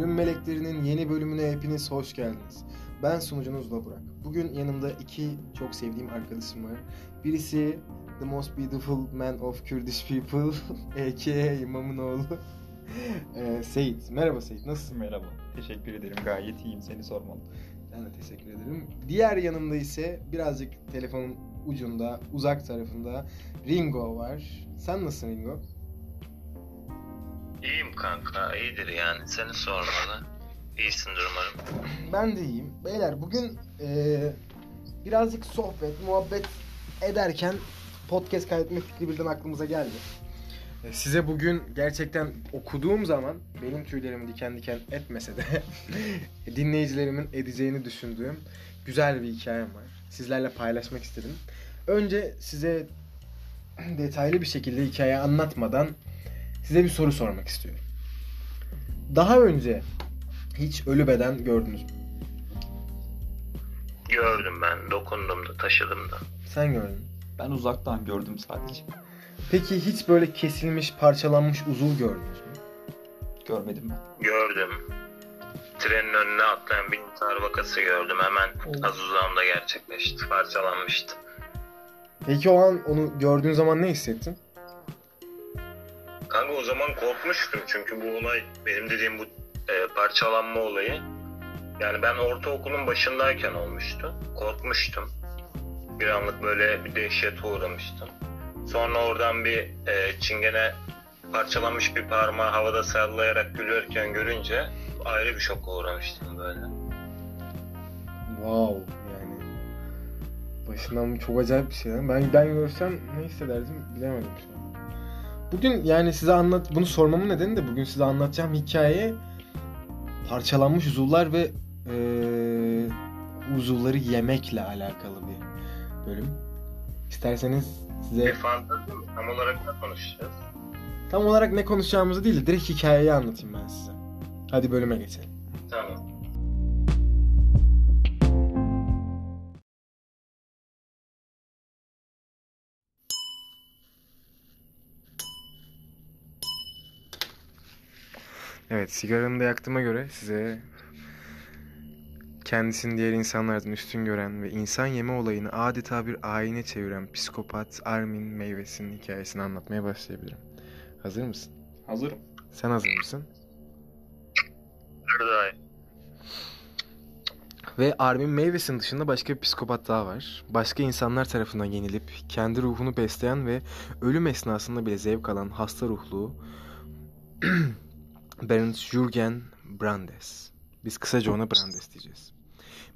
Ölüm Meleklerinin yeni bölümüne hepiniz hoş geldiniz. Ben sunucunuz Burak. Bugün yanımda iki çok sevdiğim arkadaşım var. Birisi The Most Beautiful Man of Kurdish People a.k.a. İmamın oğlu. Ee, Seyit. Merhaba Seyit. Nasılsın? Merhaba. Teşekkür ederim. Gayet iyiyim. Seni sormalı. Ben de teşekkür ederim. Diğer yanımda ise birazcık telefonun ucunda, uzak tarafında Ringo var. Sen nasılsın Ringo? İyiyim kanka, iyidir yani. Seni sormalı. İyisindir umarım. Ben de iyiyim. Beyler bugün eee, birazcık sohbet, muhabbet ederken podcast kaydetme fikri birden aklımıza geldi. E, Size bugün gerçekten okuduğum zaman benim tüylerimi diken diken etmese de dinleyicilerimin edeceğini düşündüğüm güzel bir hikayem var. Sizlerle paylaşmak istedim. Önce size detaylı bir şekilde hikaye anlatmadan size bir soru sormak istiyorum. Daha önce hiç ölü beden gördünüz mü? Gördüm ben, dokundum da, taşıdım da. Sen gördün. Ben uzaktan gördüm sadece. Peki hiç böyle kesilmiş, parçalanmış uzuv gördünüz mü? Görmedim ben. Gördüm. Trenin önüne atlayan bir intihar vakası gördüm. Hemen Oo. az uzağımda gerçekleşti. Parçalanmıştı. Peki o an onu gördüğün zaman ne hissettin? Kanka o zaman korkmuştum çünkü bu olay, benim dediğim bu e, parçalanma olayı. Yani ben ortaokulun başındayken olmuştu. Korkmuştum. Bir anlık böyle bir dehşete uğramıştım. Sonra oradan bir e, çingene parçalanmış bir parmağı havada sallayarak gülüyorken görünce ayrı bir şoka uğramıştım böyle. Wow yani. Başından çok acayip bir şey. Ben ben görsem ne hissederdim bilemedim şu. Bugün yani size anlat bunu sormamın nedeni de bugün size anlatacağım hikaye parçalanmış uzuvlar ve eee uzuvları yemekle alakalı bir bölüm. İsterseniz Bir size fantezi mi? Tam olarak ne konuşacağız? tam olarak ne konuşacağımızı değil de direkt hikayeyi anlatayım ben size. Hadi bölüme geçelim. Evet, sigaramı da yaktığıma göre size kendisini diğer insanlardan üstün gören ve insan yeme olayını adeta bir ayine çeviren psikopat Armin Meyves'in hikayesini anlatmaya başlayabilirim. Hazır mısın? Hazırım. Sen hazır mısın? Nerede Ve Armin Meyves'in dışında başka bir psikopat daha var. Başka insanlar tarafından yenilip kendi ruhunu besleyen ve ölüm esnasında bile zevk alan hasta ruhlu Bernd Jürgen Brandes. Biz kısaca ona Brandes diyeceğiz.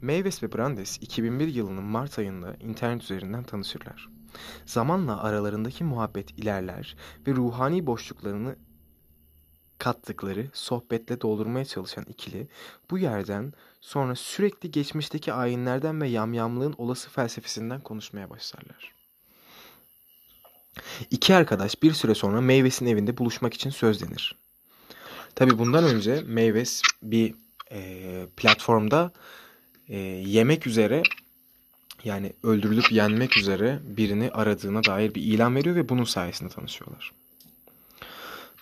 Meyves ve Brandes 2001 yılının Mart ayında internet üzerinden tanışırlar. Zamanla aralarındaki muhabbet ilerler ve ruhani boşluklarını kattıkları sohbetle doldurmaya çalışan ikili bu yerden sonra sürekli geçmişteki ayinlerden ve yamyamlığın olası felsefesinden konuşmaya başlarlar. İki arkadaş bir süre sonra Meyves'in evinde buluşmak için sözlenir. Tabi bundan önce Meyves bir e, platformda e, yemek üzere yani öldürülüp yenmek üzere birini aradığına dair bir ilan veriyor ve bunun sayesinde tanışıyorlar.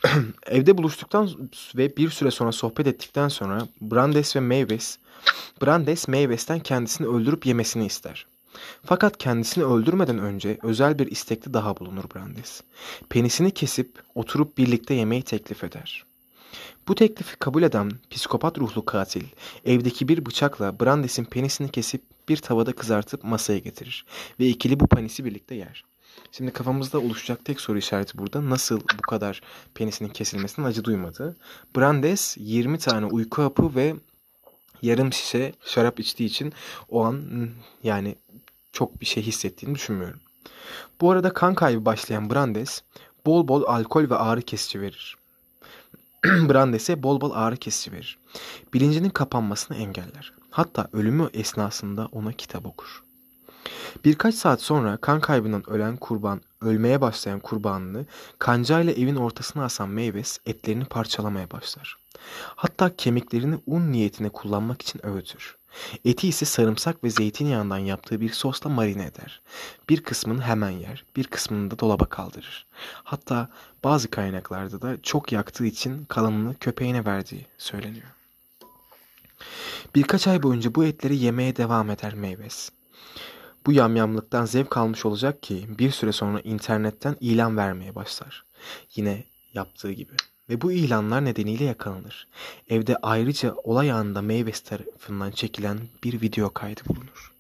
Evde buluştuktan ve bir süre sonra sohbet ettikten sonra Brandes ve Meyves Brandes Meywes'ten kendisini öldürüp yemesini ister. Fakat kendisini öldürmeden önce özel bir istekte daha bulunur Brandes. Penisini kesip oturup birlikte yemeği teklif eder. Bu teklifi kabul eden psikopat ruhlu katil evdeki bir bıçakla Brandes'in penisini kesip bir tavada kızartıp masaya getirir ve ikili bu penisi birlikte yer. Şimdi kafamızda oluşacak tek soru işareti burada nasıl bu kadar penisinin kesilmesinden acı duymadı. Brandes 20 tane uyku hapı ve yarım şişe şarap içtiği için o an hmm, yani çok bir şey hissettiğini düşünmüyorum. Bu arada kan kaybı başlayan Brandes bol bol alkol ve ağrı kesici verir. Brandes'e bol bol ağrı kesici verir. Bilincinin kapanmasını engeller. Hatta ölümü esnasında ona kitap okur. Birkaç saat sonra kan kaybından ölen kurban, ölmeye başlayan kurbanını kancayla evin ortasına asan Meyves etlerini parçalamaya başlar. Hatta kemiklerini un niyetine kullanmak için öğütür. Eti ise sarımsak ve zeytinyağından yaptığı bir sosla marine eder. Bir kısmını hemen yer, bir kısmını da dolaba kaldırır. Hatta bazı kaynaklarda da çok yaktığı için kalanını köpeğine verdiği söyleniyor. Birkaç ay boyunca bu etleri yemeye devam eder Meyves. Bu yamyamlıktan zevk almış olacak ki bir süre sonra internetten ilan vermeye başlar. Yine yaptığı gibi. Ve bu ilanlar nedeniyle yakalanır. Evde ayrıca olay anında Meyves tarafından çekilen bir video kaydı bulunur.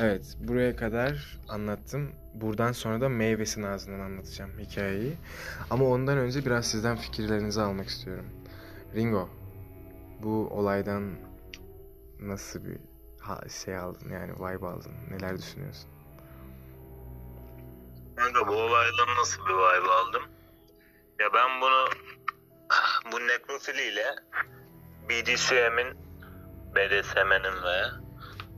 Evet, buraya kadar anlattım. Buradan sonra da Meyves'in ağzından anlatacağım hikayeyi. Ama ondan önce biraz sizden fikirlerinizi almak istiyorum. Ringo, bu olaydan nasıl bir şey aldın yani vibe aldın? Neler düşünüyorsun? Kanka bu olaydan nasıl bir vibe aldım? Ya ben bunu bu nekrofiliyle BDSM'in BDSM'nin veya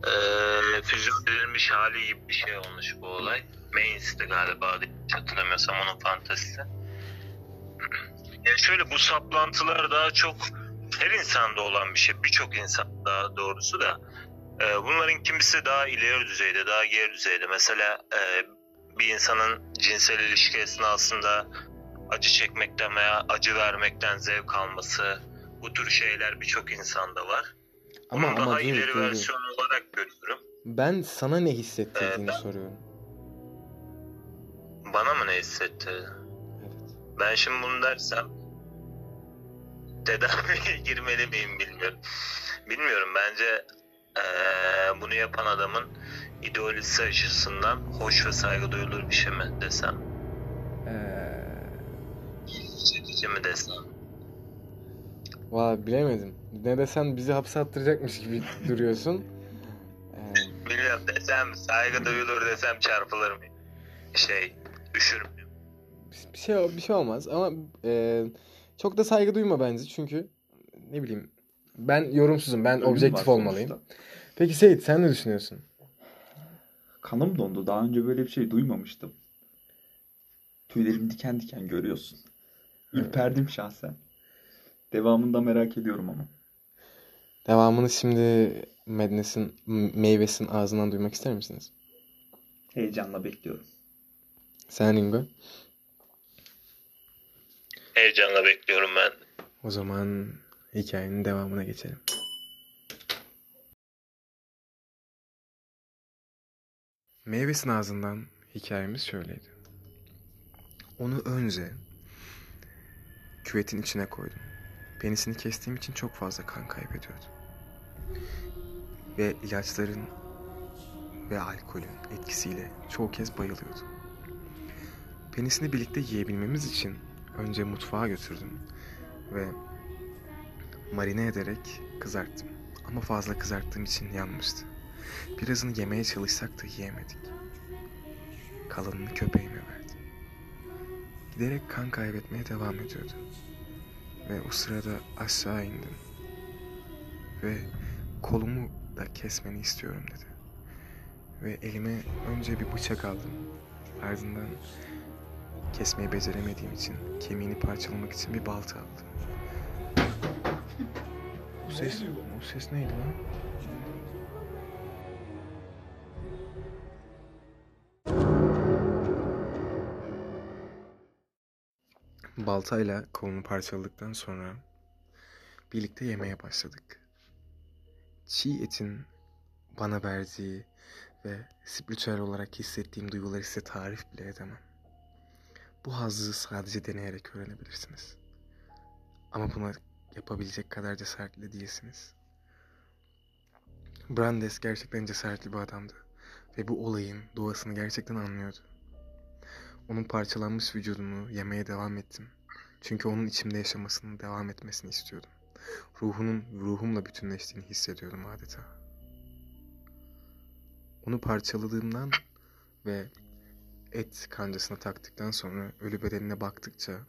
eee füzyon edilmiş hali gibi bir şey olmuş bu olay. Mains'ti galiba hiç hatırlamıyorsam onun fantezisi. Ya şöyle bu saplantılar daha çok her insanda olan bir şey. Birçok insan daha doğrusu da. Eee, bunların kimisi daha ileri düzeyde, daha geri düzeyde. Mesela eee, bir insanın cinsel ilişki esnasında acı çekmekten veya acı vermekten zevk alması bu tür şeyler birçok insanda var. Ama Bunun ama daha değil, ileri değil, versiyonu olarak görüyorum. Ben sana ne hissettirdiğini Ee, ben- soruyorum. Bana mı ne hissetti? Evet. Ben şimdi bunu dersem tedaviye girmeli miyim bilmiyorum. Bilmiyorum bence eee, bunu yapan adamın ideolojisi açısından hoş ve saygı duyulur bir şey mi desem? Ee, İlgi çekici mi desem? Valla bilemedim. Ne desen bizi hapse attıracakmış gibi duruyorsun. Ee, Bilmiyorum desem saygı duyulur desem çarpılır mı? Şey üşür müyüm? bir şey bir şey olmaz ama e, çok da saygı duyma bence çünkü ne bileyim ben yorumsuzum. Ben Ölüm objektif olmalıyım. sonuçta. Peki Seyit sen ne düşünüyorsun? Kanım dondu. Daha önce böyle bir şey duymamıştım. Tüylerim diken diken görüyorsun. Ürperdim şahsen. Devamını da merak ediyorum ama. Devamını şimdi Madness'in m- meyvesinin ağzından duymak ister misiniz? Heyecanla bekliyorum. Sen Ringo. Heyecanla bekliyorum ben. O zaman hikayenin devamına geçelim. Meyvesin ağzından hikayemiz şöyleydi. Onu önce küvetin içine koydum. Penisini kestiğim için çok fazla kan kaybediyordu. Ve ilaçların ve alkolün etkisiyle çoğu kez bayılıyordu. Penisini birlikte yiyebilmemiz için önce mutfağa götürdüm ve marine ederek kızarttım. Ama fazla kızarttığım için yanmıştı. Birazını yemeye çalışsak da yiyemedik. Kalanını köpeğime verdim. Giderek kan kaybetmeye devam ediyordu. Ve o sırada aşağı indim. Ve kolumu da kesmeni istiyorum dedi. Ve elime önce bir bıçak aldım. Ardından kesmeyi beceremediğim için kemiğini parçalamak için bir balta aldım. Bu ses, bu ses neydi lan? Baltayla kolunu parçaladıktan sonra birlikte yemeye başladık. Çiğ etin bana verdiği ve spiritüel olarak hissettiğim duyguları size tarif bile edemem. Bu hazzı sadece deneyerek öğrenebilirsiniz. Ama buna yapabilecek kadar cesaretli değilsiniz. Brandes gerçekten cesaretli bir adamdı ve bu olayın doğasını gerçekten anlıyordu. Onun parçalanmış vücudunu yemeye devam ettim. Çünkü onun içimde yaşamasının devam etmesini istiyordum. Ruhunun ruhumla bütünleştiğini hissediyordum adeta. Onu parçaladığımdan ve et kancasına taktıktan sonra ölü bedenine baktıkça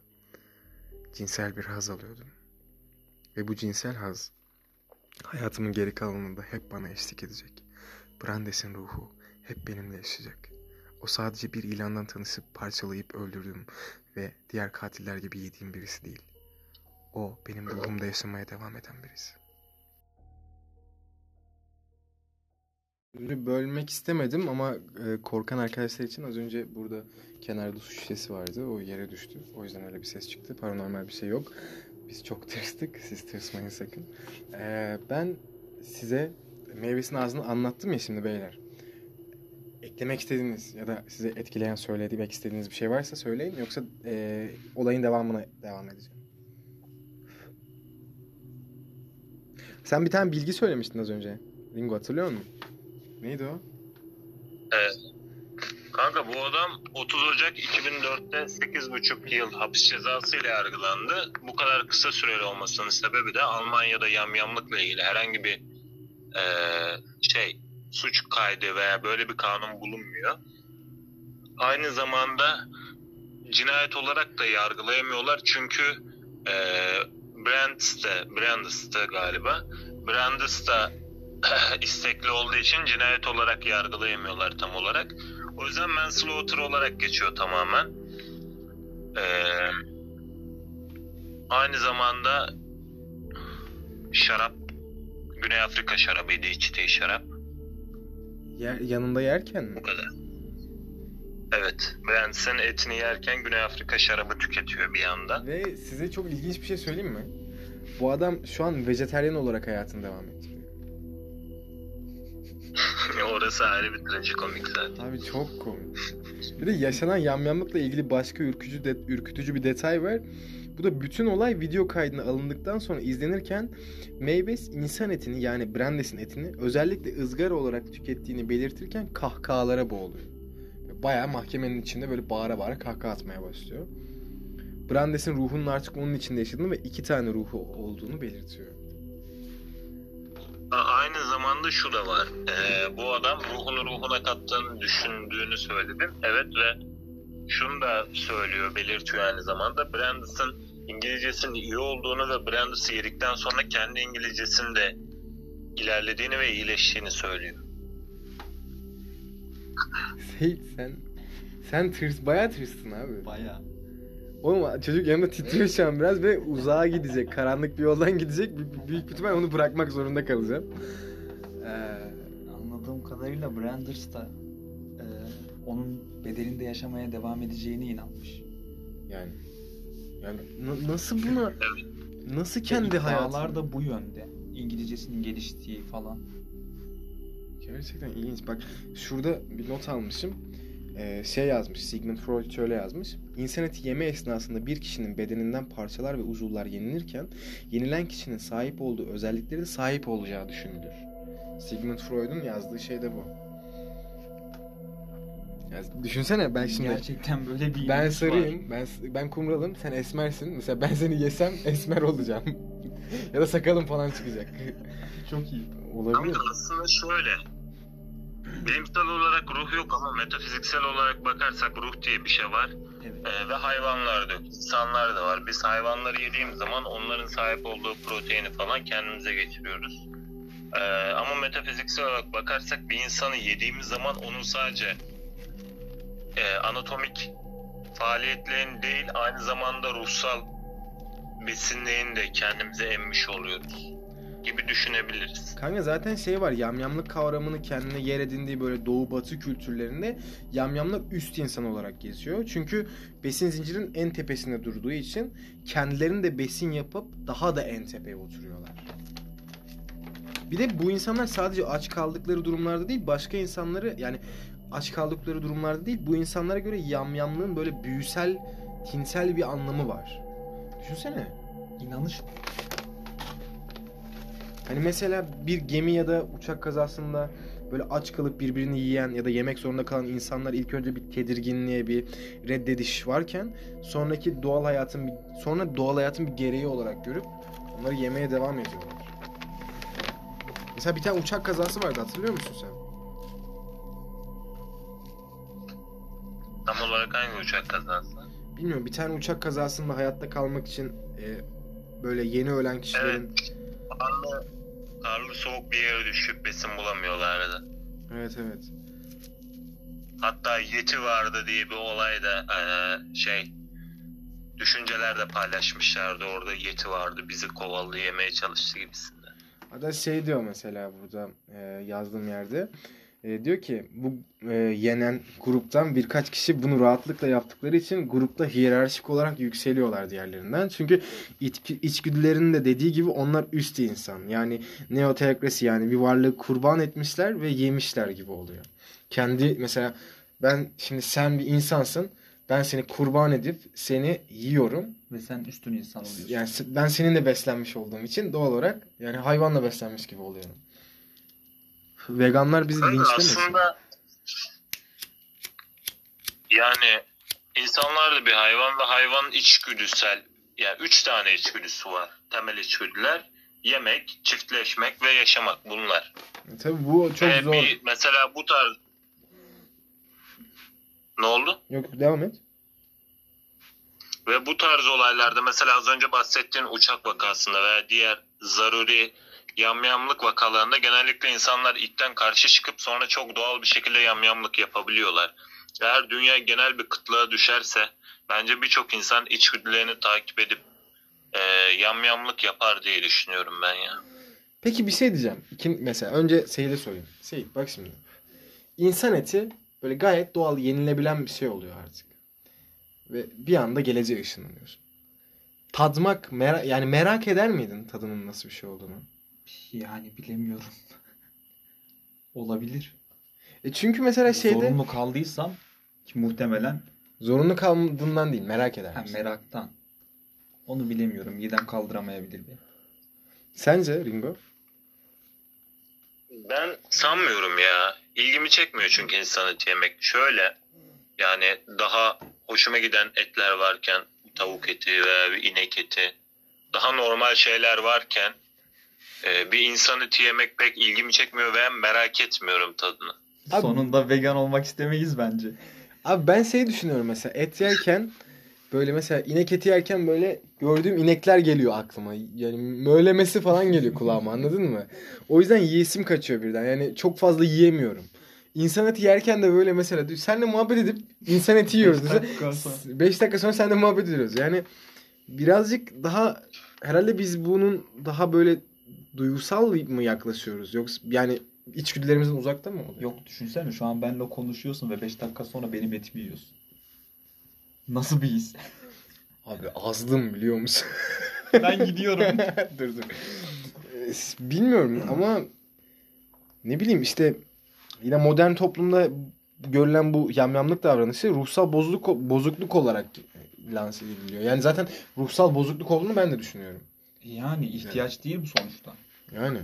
cinsel bir haz alıyordum. Ve bu cinsel haz hayatımın geri kalanında hep bana eşlik edecek. Brandes'in ruhu hep benimle yaşayacak. O sadece bir ilandan tanışıp parçalayıp öldürdüğüm ve diğer katiller gibi yediğim birisi değil. O benim ruhumda yaşamaya devam eden birisi. Bölmek istemedim ama e, korkan arkadaşlar için az önce burada kenarda su şişesi vardı. O yere düştü. O yüzden öyle bir ses çıktı. Paranormal bir şey yok. Biz çok tırstık. Siz tırsmayın sakın. E, ben size meyvesinin ağzını anlattım ya şimdi beyler. Eklemek istediğiniz ya da size etkileyen söylemek istediğiniz bir şey varsa söyleyin. Yoksa e, olayın devamına devam edeceğim. Sen bir tane bilgi söylemiştin az önce. Ringo hatırlıyor musun? Neydi o? Kanka bu adam 30 Ocak 2004'te 8,5 yıl hapis cezası ile yargılandı. Bu kadar kısa süreli olmasının sebebi de Almanya'da yamyamlıkla ilgili herhangi bir e, şey suç kaydı veya böyle bir kanun bulunmuyor. Aynı zamanda cinayet olarak da yargılayamıyorlar çünkü e, Brandst'te, Brandst'te galiba Brandst'ta istekli olduğu için cinayet olarak yargılayamıyorlar tam olarak. O yüzden manslaughter olarak geçiyor tamamen. Ee, aynı zamanda şarap Güney Afrika şarabıydı içtiği şarap. Yer, yanında yerken mi? Bu kadar. Evet. Branson etini yerken Güney Afrika şarabı tüketiyor bir yandan. Ve size çok ilginç bir şey söyleyeyim mi? Bu adam şu an vejeteryan olarak hayatını devam Orası ayrı bir trajikomik zaten. Abi çok komik. Bir de yaşanan yamyamlıkla ilgili başka ürkücü, de, ürkütücü bir detay var. Bu da bütün olay video kaydına alındıktan sonra izlenirken Maybes insan etini yani Brandes'in etini özellikle ızgara olarak tükettiğini belirtirken kahkahalara boğuluyor. Bayağı mahkemenin içinde böyle bağıra bağıra kahkaha atmaya başlıyor. Brandes'in ruhunun artık onun içinde yaşadığını ve iki tane ruhu olduğunu belirtiyor. Aynı zamanda şu da var. Ee, bu adam ruhunu ruhuna kattığını düşündüğünü söyledim. Evet ve şunu da söylüyor, belirtiyor aynı zamanda. Brandis'in İngilizcesinin iyi olduğunu ve Brandis'i yedikten sonra kendi İngilizcesinin de ilerlediğini ve iyileştiğini söylüyor. Seyit sen sen tırs bayağı tırstın abi. Baya. Oğlum çocuk yanımda titriyor şu an biraz ve uzağa gidecek. Karanlık bir yoldan gidecek. B- Büyük ihtimal onu bırakmak zorunda kalacağım. Ee, Anladığım kadarıyla Branders da e, onun bedelinde yaşamaya devam edeceğine inanmış. yani yani na- nasıl buna nasıl kendi hayatı hayatlar da bu yönde. İngilizcesinin geliştiği falan. Gerçekten ilginç. Bak şurada bir not almışım. Ee, şey yazmış, Sigmund Freud şöyle yazmış. İnsan eti yeme esnasında bir kişinin bedeninden parçalar ve uzuvlar yenilirken yenilen kişinin sahip olduğu özellikleri de sahip olacağı düşünülür. Sigmund Freud'un yazdığı şey de bu. Ya düşünsene ben şimdi Gerçekten böyle bir ben inanç var. sarıyım, ben ben kumralım, sen esmersin. Mesela ben seni yesem esmer olacağım. ya da sakalım falan çıkacak. Çok iyi. Olabilir. Ama aslında şöyle. Bilimsel olarak ruh yok ama metafiziksel olarak bakarsak ruh diye bir şey var. Evet. Ee, ve hayvanlar da yok. insanlar da var. Biz hayvanları yediğimiz zaman onların sahip olduğu proteini falan kendimize geçiriyoruz. Ee, ama metafiziksel olarak bakarsak bir insanı yediğimiz zaman onun sadece e, anatomik faaliyetlerini değil aynı zamanda ruhsal besinlerini de kendimize emmiş oluyoruz gibi düşünebiliriz. Kanka zaten şey var yamyamlık kavramını kendine yer edindiği böyle doğu batı kültürlerinde yamyamlık üst insan olarak geziyor. Çünkü besin zincirin en tepesinde durduğu için kendilerini de besin yapıp daha da en tepeye oturuyorlar. Bir de bu insanlar sadece aç kaldıkları durumlarda değil başka insanları yani aç kaldıkları durumlarda değil bu insanlara göre yamyamlığın böyle büyüsel tinsel bir anlamı var. Düşünsene. İnanış Hani mesela bir gemi ya da uçak kazasında böyle aç kalıp birbirini yiyen ya da yemek zorunda kalan insanlar ilk önce bir tedirginliğe bir reddediş varken sonraki doğal hayatın bir, sonra doğal hayatın bir gereği olarak görüp onları yemeye devam ediyorlar. Mesela bir tane uçak kazası vardı hatırlıyor musun sen? Tam olarak hangi uçak kazası? Bilmiyorum bir tane uçak kazasında hayatta kalmak için e, böyle yeni ölen kişilerin Evet. Karlı soğuk bir yere düşüp besin bulamıyorlardı. evet evet. Hatta yeti vardı diye bir olay da eee, şey düşüncelerde paylaşmışlardı. Orada yeti vardı bizi kovaladı yemeye çalıştı gibisinde. Hatta şey diyor mesela burada e, yazdığım yerde. E, diyor ki bu e, yenen gruptan birkaç kişi bunu rahatlıkla yaptıkları için grupta hiyerarşik olarak yükseliyorlar diğerlerinden. Çünkü içgü, içgüdülerinin de dediği gibi onlar üst insan. Yani neoteokrasi yani bir varlığı kurban etmişler ve yemişler gibi oluyor. Kendi mesela ben şimdi sen bir insansın. Ben seni kurban edip seni yiyorum. Ve sen üstün insan oluyorsun. Yani ben seninle beslenmiş olduğum için doğal olarak yani hayvanla beslenmiş gibi oluyorum. Veganlar bizi Kanka linçlemesin. aslında yani insanlar da bir hayvan ve hayvan içgüdüsel yani üç tane içgüdüsü var. Temel içgüdüler yemek, çiftleşmek ve yaşamak bunlar. Tabii bu çok Ve zor. bir, mesela bu tarz ne oldu? Yok devam et. Ve bu tarz olaylarda mesela az önce bahsettiğin uçak vakasında veya diğer zaruri yamyamlık vakalarında genellikle insanlar ilkten karşı çıkıp sonra çok doğal bir şekilde yamyamlık yapabiliyorlar. Eğer dünya genel bir kıtlığa düşerse bence birçok insan içgüdülerini takip edip e, yamyamlık yapar diye düşünüyorum ben ya. Peki bir şey diyeceğim. İkin, mesela önce Seyit'e sorayım. Seyit bak şimdi. İnsan eti böyle gayet doğal yenilebilen bir şey oluyor artık. Ve bir anda geleceğe ışınlanıyorsun. Tadmak merak yani merak eder miydin tadının nasıl bir şey olduğunu? Yani bilemiyorum. Olabilir. E çünkü mesela şeyde Zorunlu kaldıysam ki muhtemelen zorunlu kaldığından değil merak eder ha, misin? meraktan. Onu bilemiyorum. Midem kaldıramayabilir benim. Sence Ringo? Ben sanmıyorum ya. İlgimi çekmiyor çünkü insan eti yemek. Şöyle yani daha hoşuma giden etler varken tavuk eti veya bir inek eti daha normal şeyler varken e, bir insan eti yemek pek ilgimi çekmiyor ve merak etmiyorum tadını. Abi- Sonunda vegan olmak istemeyiz bence. Abi ben şey düşünüyorum mesela et yerken böyle mesela inek eti yerken böyle gördüğüm inekler geliyor aklıma. Yani mölemesi falan geliyor kulağıma anladın mı? O yüzden yiyesim kaçıyor birden. Yani çok fazla yiyemiyorum. İnsan eti yerken de böyle mesela senle muhabbet edip insan eti yiyoruz. Beş dakika sonra. 5 dakika sonra seninle muhabbet ediyoruz. Yani birazcık daha herhalde biz bunun daha böyle duygusal mı yaklaşıyoruz? Yoksa yani içgüdülerimizin uzakta mı oluyor? Yok düşünsene şu an benimle konuşuyorsun ve 5 dakika sonra benim etimi yiyorsun. Nasıl bir his? Abi azdım biliyor musun? ben gidiyorum. dur dur. Bilmiyorum ama ne bileyim işte yine modern toplumda görülen bu yamyamlık davranışı ruhsal bozukluk bozukluk olarak lanse ediliyor. Yani zaten ruhsal bozukluk olduğunu ben de düşünüyorum. Yani ihtiyaç değil bu sonuçta. Yani.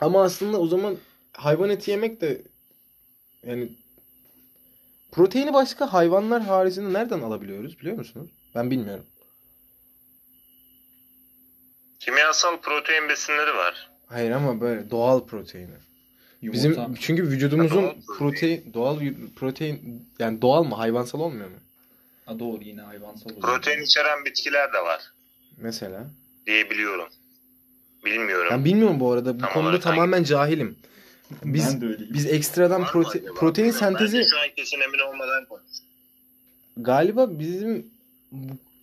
Ama aslında o zaman hayvan eti yemek de yani proteini başka hayvanlar haricinde nereden alabiliyoruz biliyor musunuz? Ben bilmiyorum. Kimyasal protein besinleri var. Hayır ama böyle doğal proteini. Yumurta. Bizim çünkü vücudumuzun Doğal protein doğal protein yani doğal mı hayvansal olmuyor mu? Ha, doğru yine hayvansal oluyor. Protein içeren bitkiler de var Mesela. diyebiliyorum. Bilmiyorum. Ben bilmiyorum bu arada bu Tam konuda tamamen cahilim. Biz ben de öyleyim. biz ekstradan Var prote- acaba? protein Bilmiyorum. sentezi Bence şu an kesin emin olmadan konuş. galiba bizim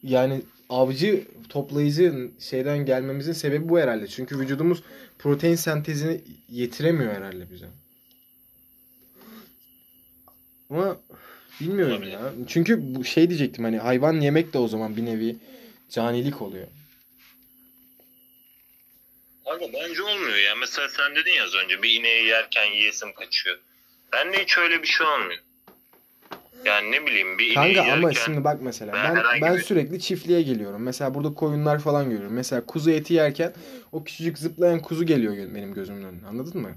yani avcı toplayıcı şeyden gelmemizin sebebi bu herhalde. Çünkü vücudumuz protein sentezini yetiremiyor herhalde bize. Ama bilmiyorum Olabilir. ya. Çünkü bu şey diyecektim hani hayvan yemek de o zaman bir nevi canilik oluyor. Kanka bence olmuyor ya. Mesela sen dedin ya az önce bir ineği yerken yiyesim kaçıyor. Bende hiç öyle bir şey olmuyor. Yani ne bileyim bir ineği Kanka yerken... ama şimdi bak mesela Ben ben ben bir- sürekli çiftliğe geliyorum. Mesela burada koyunlar falan görüyorum. Mesela kuzu eti yerken o küçücük zıplayan kuzu geliyor benim gözümün önüne. Anladın mı?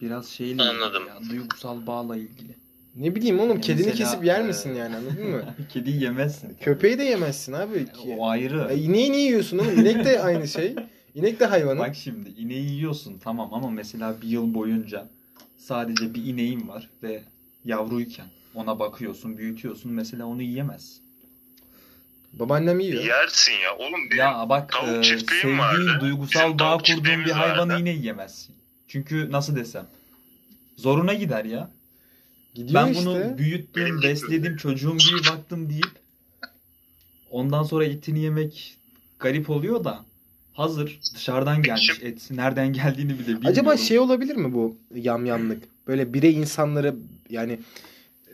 Biraz şeyle Anladım. ya, duygusal bağla ilgili. Ne bileyim oğlum Ya kedini mesela, kesip yer e, misin yani anladın mı? Kedi yemezsin. Köpeği de yemezsin abi. O ayrı. E, ineği niye yiyorsun oğlum? İnek de aynı şey. İnek de hayvanı. Bak şimdi ineği yiyorsun tamam ama mesela bir yıl boyunca sadece bir ineğin var ve yavruyken ona bakıyorsun, büyütüyorsun mesela onu yiyemezsin. Babaannem yiyor. Yersin ya. Oğlum benim Ya bak tavuk e, çiftliğim sevdiğin, vardı. duygusal Bizim bağ kurduğun bir hayvanı vardı. yine yiyemezsin. Çünkü nasıl desem zoruna gider ya. Gidiyor ben işte. bunu büyüttüm, besledim, çocuğum gibi baktım deyip ondan sonra etini yemek garip oluyor da Hazır dışarıdan gelmiş et. Nereden geldiğini bile bilmiyorum. Acaba şey olabilir mi bu yamyamlık? Böyle birey insanları yani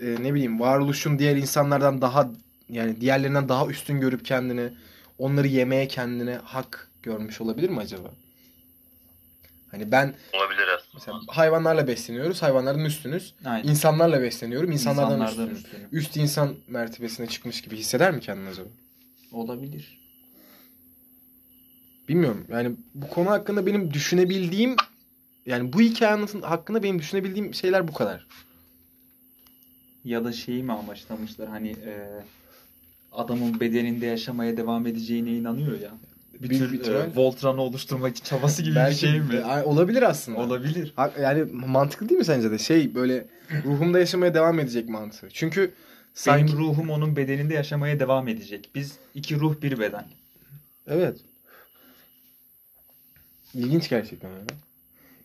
e, ne bileyim varoluşun diğer insanlardan daha yani diğerlerinden daha üstün görüp kendini onları yemeye kendine hak görmüş olabilir mi acaba? Hani ben Olabilir aslında. mesela hayvanlarla besleniyoruz, hayvanlardan üstünüz. Aynen. İnsanlarla besleniyorum, insanlardan, İnsanlardan üstünüz. üstünüm. Üst insan mertebesine çıkmış gibi hisseder mi kendini acaba? Olabilir. Bilmiyorum. Yani bu konu hakkında benim düşünebildiğim yani bu hikaye anlatın hakkında benim düşünebildiğim şeyler bu kadar. Ya da şeyi mi amaçlamışlar hani e, adamın bedeninde yaşamaya devam edeceğine inanıyor ya. Tür bir e. Voltran'ı oluşturmak çabası gibi bir şey mi? Ay, olabilir aslında. Olabilir. Ha- Yani mantıklı değil mi sence de? Şey böyle ruhumda yaşamaya devam edecek mantığı. Çünkü sanki Benim ruhum onun bedeninde yaşamaya devam edecek. Biz iki ruh bir beden. evet. İlginç gerçekten.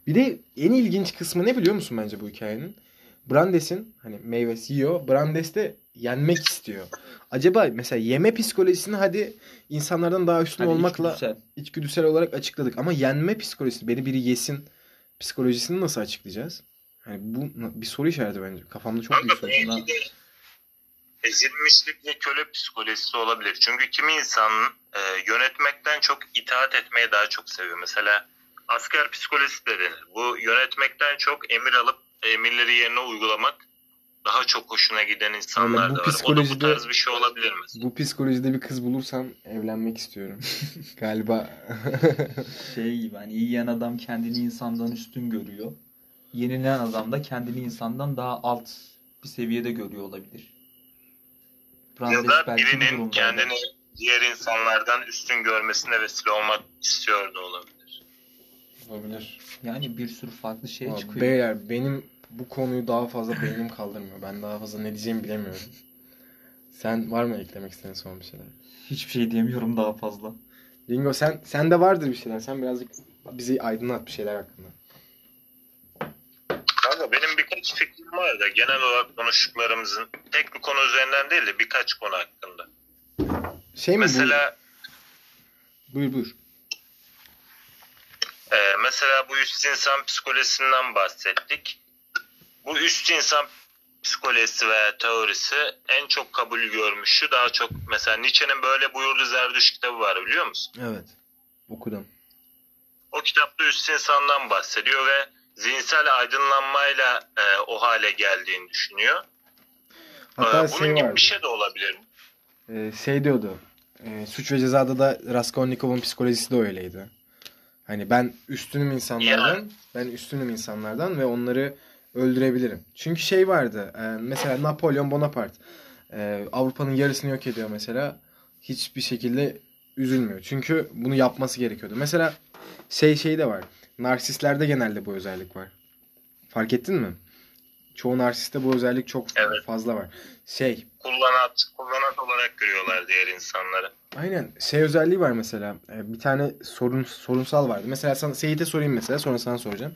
Bir de en ilginç kısmı ne biliyor musun bence bu hikayenin? Brandes'in hani meyvesi yiyor. Brandes de yenmek istiyor. Acaba mesela yeme psikolojisini hadi insanlardan daha üstün Hani olmakla içgüdüsel. içgüdüsel olarak açıkladık. Ama yenme psikolojisi, beni biri yesin psikolojisini nasıl açıklayacağız? Hani bu bir soru işareti bence. Kafamda çok büyük soru. Kanka belki de ezilmişlik ve köle psikolojisi olabilir. Çünkü kimi insanın e, yönetmekten çok itaat etmeyi daha çok seviyor. Mesela asker psikolojisi de denir. Bu yönetmekten çok emir alıp emirleri yerine uygulamak daha çok hoşuna giden insanlar Ama bu da var. O da bu psikolojide- tarz bir şey olabilir mi? Bu psikolojide bir kız bulursam evlenmek istiyorum. Galiba. Şey gibi hani yiyen adam kendini insandan üstün görüyor. Yenilen adam da kendini insandan daha alt bir seviyede görüyor olabilir. Ya Brandes da belki bu birinin kendini diğer insanlardan üstün görmesine vesile olmak istiyor da olabilir. Olabilir. Yani bir sürü farklı şey Ama çıkıyor. Beyler benim bu konuyu daha fazla beynim kaldırmıyor. Ben daha fazla ne diyeceğimi bilemiyorum. Sen var mı eklemek istediğin son bir şeyler? Hiçbir şey diyemiyorum daha fazla. Ringo sen sende vardır bir şeyler. Sen birazcık bizi aydınlat bir şeyler hakkında. Kanka benim birkaç fikrim var da genel olarak konuştuklarımızın tek bir konu üzerinden değil de birkaç konu hakkında. Şey mi Mesela bu? Buyur buyur. E, mesela bu üst insan psikolojisinden bahsettik. Bu üst insan psikolojisi veya teorisi en çok kabul görmüşü daha çok mesela Nietzsche'nin böyle buyurduğu Zerdüşt kitabı var biliyor musun? Evet. Okudum. O kitapta üst insandan bahsediyor ve zihinsel aydınlanmayla e, o hale geldiğini düşünüyor. Hatta Ee, bunun şey gibi vardı. bir şey de olabilir. Ee, şey diyordu. e, Suç ve Ceza'da da Raskolnikov'un psikolojisi de öyleydi. Hani ben üstünüm insanlardan, Yani. ben üstünüm insanlardan ve onları öldürebilirim. Çünkü şey vardı. e, mesela Napolyon Bonaparte e, Avrupa'nın yarısını yok ediyor mesela. Hiçbir şekilde üzülmüyor. Çünkü bunu yapması gerekiyordu. Mesela şey şey de var. Narsistlerde genelde bu özellik var. Fark ettin mi? Çoğu narsiste bu özellik çok Evet. fazla var. Şey, Kullanat, kullanat olarak görüyorlar diğer insanları. Aynen. Şey özelliği var mesela. Ee, Bir tane sorun sorunsal vardı. Mesela sana Seyit'e sorayım mesela. Sonra sana soracağım.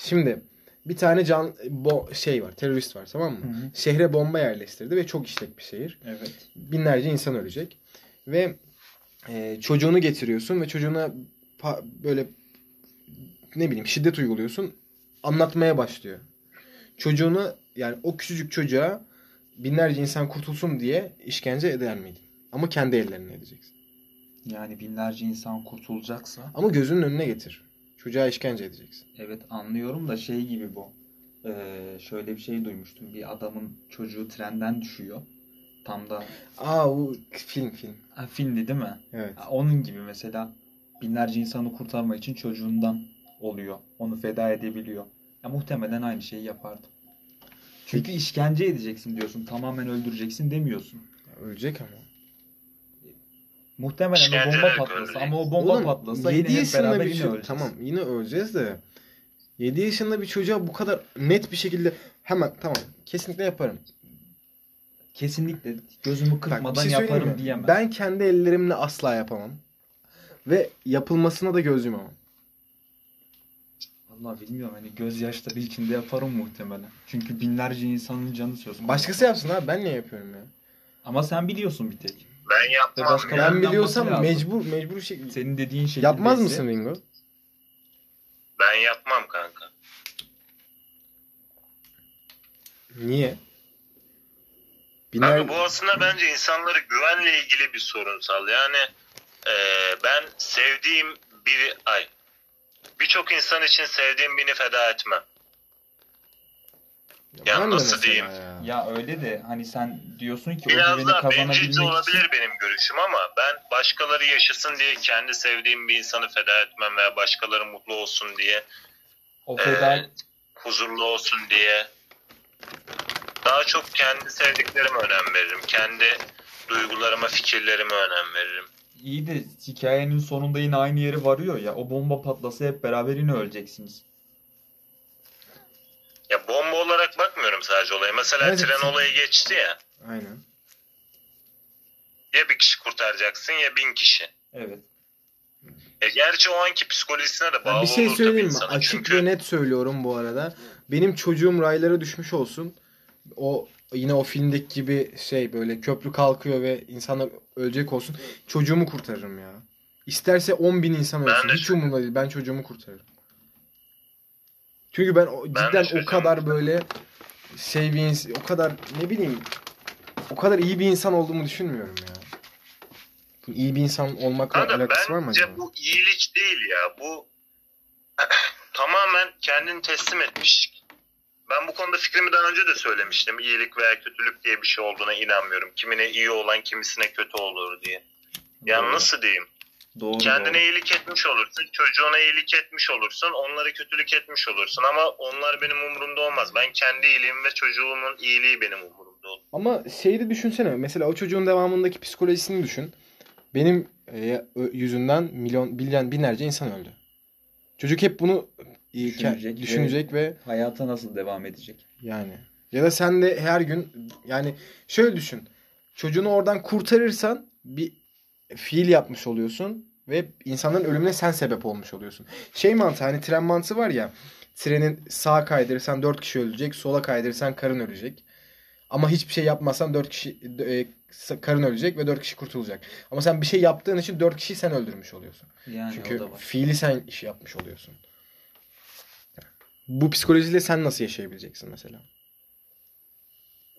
Şimdi bir tane can bo, şey var. Terörist var tamam mı? Hı hı. Şehre bomba yerleştirdi ve çok işlek bir şehir. Evet. Binlerce insan ölecek. Ve e, çocuğunu getiriyorsun ve çocuğuna pa- böyle ne bileyim şiddet uyguluyorsun. Anlatmaya başlıyor. Çocuğunu yani o küçücük çocuğa binlerce insan kurtulsun diye işkence eder miydin? Ama kendi ellerine edeceksin. Yani binlerce insan kurtulacaksa Ama gözünün önüne getir. Çocuğa işkence edeceksin. evet anlıyorum da şey gibi bu. Ee, şöyle bir şey duymuştum. Bir adamın çocuğu trenden düşüyor. Tam da Aa o film film. ha, filmdi değil mi? Evet. Ha, Onun gibi mesela binlerce insanı kurtarmak için çocuğundan oluyor. Onu feda edebiliyor. Ya muhtemelen aynı şeyi yapardım. Çünkü işkence edeceksin diyorsun. Tamamen öldüreceksin demiyorsun. Ölecek ama. Muhtemelen o İşkence bomba ederek patlasa ama o bomba Oğlum, patlasa 7 yine hep yaşında beraber bir yine çocuk. öleceğiz. Tamam yine öleceğiz de 7 yaşında bir çocuğa bu kadar net bir şekilde hemen tamam kesinlikle yaparım. Kesinlikle gözümü Bak, bir kırpmadan şey söyleyeyim yaparım mi? diyemem. Ben kendi ellerimle asla yapamam. Ve yapılmasına da göz yumamam. Vallahi bilmiyorum hani gözyaşları içinde yaparım muhtemelen. Çünkü binlerce insanın canı söz konusu. Başkası yapsın abi ben niye yapıyorum ya? Ama sen biliyorsun bir tek. Ben yapmam. başka-. Ben biliyorsam mecbur mecbur şey Senin dediğin şekilde yapmaz mısın Ringo? Ben yapmam kanka. Niye? Biner Kanka bu aslında bence insanlara güvenle ilgili bir sorunsal. Yani eee, ben sevdiğim biri ay birçok insan için sevdiğim birini feda etmem. Ya Ben de nasıl diyeyim? ya. Ya öyle de hani sen diyorsun ki o Biraz güveni daha bencilce kazanabilmek olabilir için benim görüşüm ama ben başkaları yaşasın diye kendi sevdiğim bir insanı feda etmem veya başkaları mutlu olsun diye o feda eee, huzurlu olsun diye daha çok kendi sevdiklerime önem veririm. Kendi duygularıma, fikirlerime önem veririm. İyi de hikayenin sonunda yine aynı yere varıyor ya. O bomba patlasa hep beraber yine öleceksiniz. Ya bomba olarak bakmıyorum sadece olaya. Mesela Evet. tren olayı geçti ya. Aynen. Ya bir kişi kurtaracaksın ya bin kişi. Evet. E gerçi o anki psikolojisine de bağlı bir şey söyleyeyim mi? Açık Çünkü ve net söylüyorum bu arada. Benim çocuğum raylara düşmüş olsun. O yine o filmdeki gibi şey böyle köprü kalkıyor ve insanlar ölecek olsun. Çocuğumu kurtarırım ya. İsterse 10 bin insan Ben ölsün. Hiç umurumda değil. Ben çocuğumu kurtarırım. Çünkü ben o- de cidden o kadar böyle şey bir ins- o kadar ne bileyim o kadar iyi bir insan olduğumu düşünmüyorum ya. İyi bir insan olmakla Kanka alakası var mı bence acaba? bu iyilik değil ya. Bu tamamen kendini teslim etmişlik. Ben bu konuda fikrimi daha önce de söylemiştim. İyilik veya kötülük diye bir şey olduğuna inanmıyorum. Kimine iyi olan kimisine kötü olur diye. Yani Doğru. nasıl diyeyim? Doğru, Kendine doğru. iyilik etmiş olursun, çocuğuna iyilik etmiş olursun, onlara kötülük etmiş olursun ama onlar benim umurumda olmaz. Ben kendi iyiliğim ve çocuğumun iyiliği benim umurumda olur. Ama şeyi de düşünsene. Mesela o çocuğun devamındaki psikolojisini düşün. Benim e, yüzünden milyon, binler, binlerce insan öldü. Çocuk hep bunu ke- Düşünecek düşünecek, ve... Hayata nasıl devam edecek? yani ya da sen de her gün yani şöyle düşün. Çocuğunu oradan kurtarırsan bir fiil yapmış oluyorsun ve insanların ölümüne sen sebep olmuş oluyorsun. Şey mantığı hani tren mantığı var ya. Trenin sağa kaydırırsan 4 kişi ölecek, sola kaydırırsan karın ölecek. Ama hiçbir şey yapmazsan 4 kişi e, karın ölecek ve 4 kişi kurtulacak. Ama sen bir şey yaptığın için 4 kişiyi sen öldürmüş oluyorsun. Yani o Çünkü da var. fiili sen iş yapmış oluyorsun. Bu psikolojiyle sen nasıl yaşayabileceksin mesela?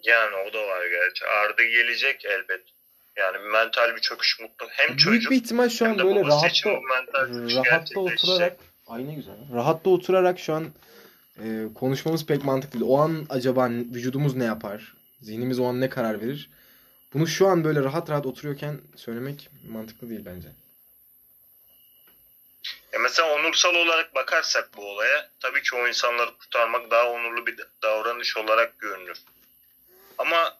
Yani o da var gerçi. Ardı gelecek elbet. Yani mental bir çöküş mutlu. Hem Büyük çocuk bir ihtimal şu an böyle rahatta rahatta oturarak ay ne güzel. Rahatta oturarak şu an e, konuşmamız pek mantıklı değil. O an acaba vücudumuz ne yapar? Zihnimiz o an ne karar verir? Bunu şu an böyle rahat rahat oturuyorken söylemek mantıklı değil bence. Ya mesela onursal olarak bakarsak bu olaya tabii ki o insanları kurtarmak daha onurlu bir davranış olarak görünür. Ama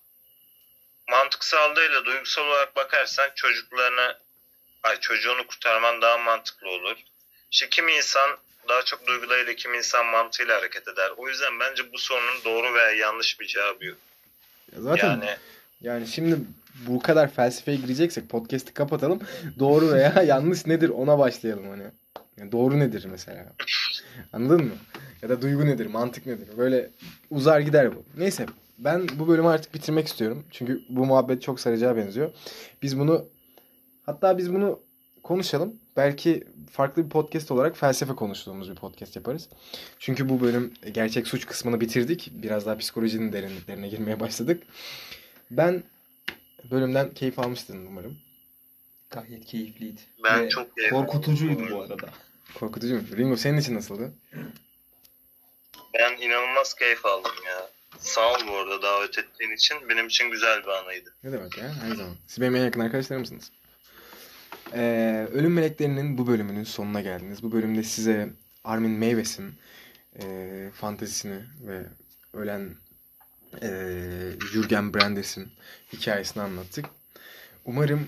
mantıksal değil de duygusal olarak bakarsan çocuklarına ay çocuğunu kurtarman daha mantıklı olur. İşte kimi insan daha çok duygularıyla kimi insan mantığıyla hareket eder. O yüzden bence bu sorunun doğru veya yanlış bir cevabı yok. Ya zaten yani, Yani şimdi bu kadar felsefeye gireceksek podcast'i kapatalım. Doğru veya yanlış nedir ona başlayalım hani. Yani doğru nedir mesela? Anladın mı? Ya da duygu nedir? Mantık nedir? Böyle uzar gider bu. Neyse ben bu bölümü artık bitirmek istiyorum. Çünkü bu muhabbet çok saracağı benziyor. Biz bunu hatta biz bunu konuşalım. Belki farklı bir podcast olarak felsefe konuştuğumuz bir podcast yaparız. Çünkü bu bölüm gerçek suç kısmını bitirdik. Biraz daha psikolojinin derinliklerine girmeye başladık. Ben bölümden keyif almıştım umarım. Gayet keyifliydi. ben Ve çok keyif korkutucuydu aldım bu arada. Korkutucu mu? Ringo senin için nasıldı? Ben inanılmaz keyif aldım ya. Sağ ol bu arada davet ettiğin için. Benim için güzel bir anıydı. Ne demek ya? Her zaman. Siz benim en yakın arkadaşlarımsınız. Ee, Ölüm Meleklerinin bu bölümünün sonuna geldiniz. Bu bölümde size Armin Meyves'in e, fantezisini ve ölen e, Jürgen Brandes'in hikayesini anlattık. Umarım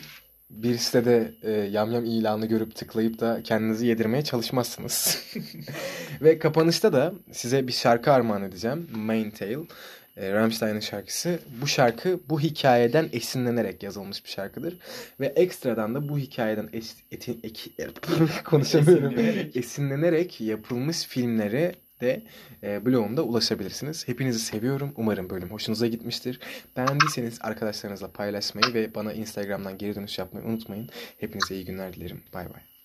bir sitede e, yamyam ilanı görüp tıklayıp da kendinizi yedirmeye çalışmazsınız. ve kapanışta da size bir şarkı armağan edeceğim. Main Tale. E, Rammstein'in şarkısı. Bu şarkı bu hikayeden esinlenerek yazılmış bir şarkıdır. Ve ekstradan da bu hikayeden es, eti, eki, konuşamıyorum. Esinlenerek yapılmış filmleri de e, blogumda ulaşabilirsiniz. Hepinizi seviyorum. Umarım bölüm hoşunuza gitmiştir. Beğendiyseniz arkadaşlarınızla paylaşmayı ve bana Instagram'dan geri dönüş yapmayı unutmayın. Hepinize iyi günler dilerim. Bay bay.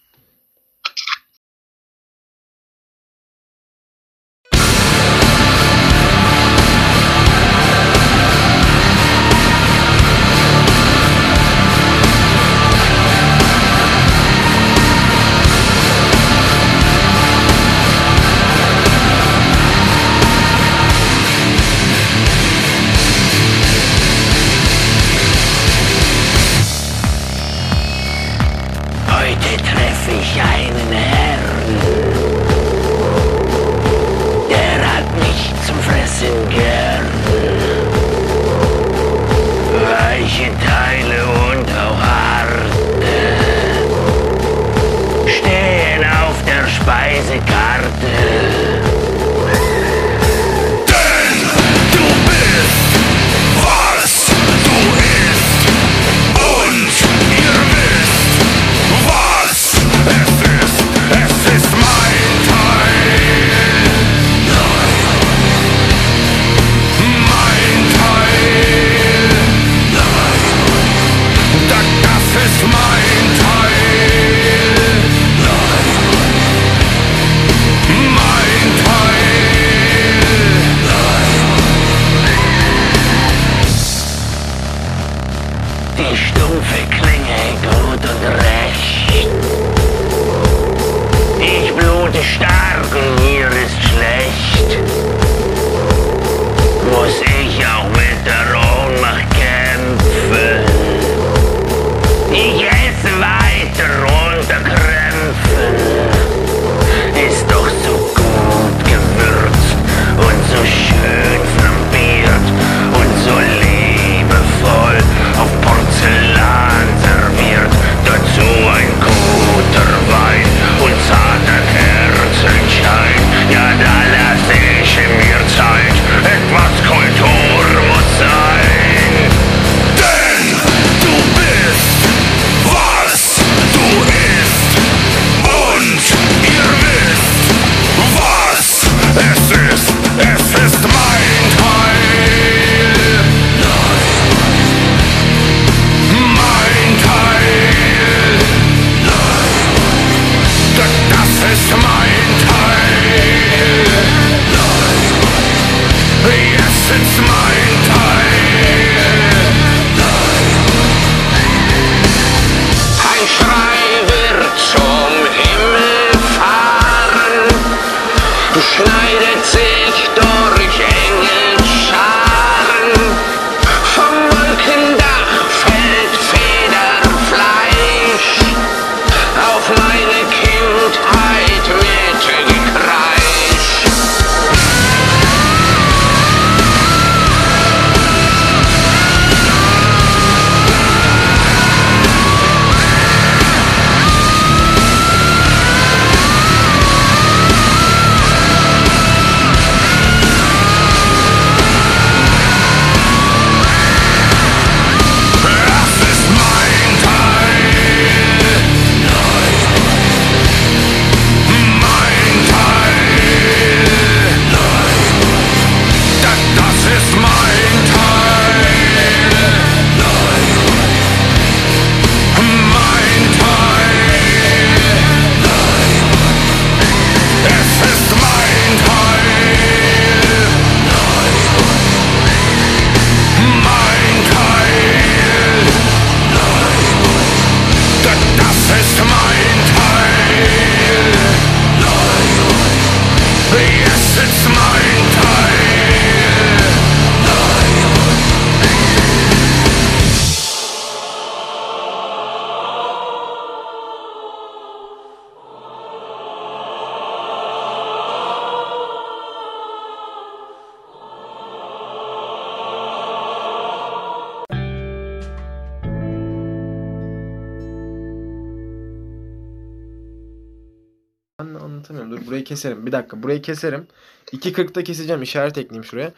burayı keserim. Bir dakika burayı keserim. 2.40'da keseceğim. işaret ekleyeyim şuraya.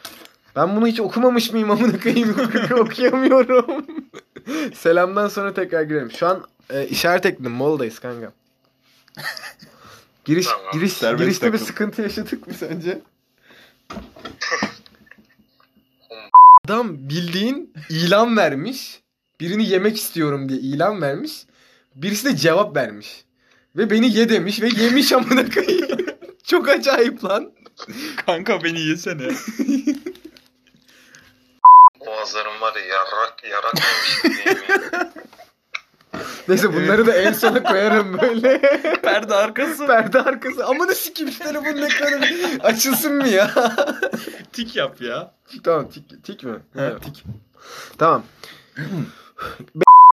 Ben bunu hiç okumamış mıyım amına koyayım? Okuyamıyorum. Selamdan sonra tekrar girelim. Şu an e, işaret ekledim. Moldayız kanka. Giriş tamam. giriş girişte takım. bir sıkıntı yaşadık mı sence? Adam bildiğin ilan vermiş. Birini yemek istiyorum diye ilan vermiş. Birisi de cevap vermiş. Ve beni ye demiş ve yemiş amına koyayım. Çok acayip lan. Kanka beni yesene. Boğazlarım var ya yarak yarak yemiş diyeyim ya. Neyse bunları da en sona koyarım böyle. Perde arkası. Perde arkası. Amına sikeyim şu telefonun ekranı açılsın mı ya? Tik yap ya. tamam tik, tik mi? He, tik. Tamam.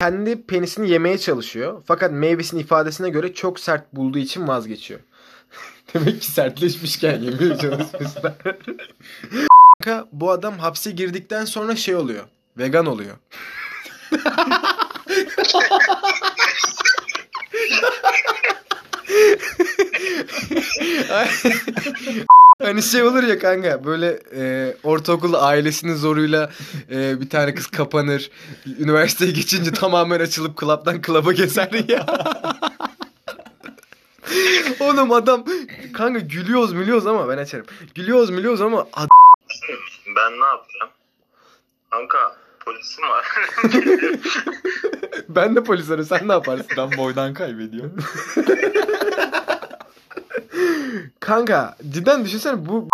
Kendi penisini yemeye çalışıyor. Fakat meyvesinin ifadesine göre çok sert bulduğu için vazgeçiyor. Demek ki sertleşmişken yemeye çalışmışlar. Kanka bu adam hapse girdikten sonra şey oluyor. Vegan oluyor. Hani şey olur ya kanka böyle e, ortaokulda ailesinin zoruyla e, bir tane kız kapanır. Üniversiteye geçince tamamen açılıp klaptan klaba gezer ya. Oğlum adam kanka gülüyoruz mülüyoruz ama ben açarım. Gülüyoruz mülüyoruz ama ad- Ben ne yapacağım? Kanka polisim var. ben de polis ararım sen ne yaparsın? Ben boydan kaybediyorum. Kanka cidden düşünsene bu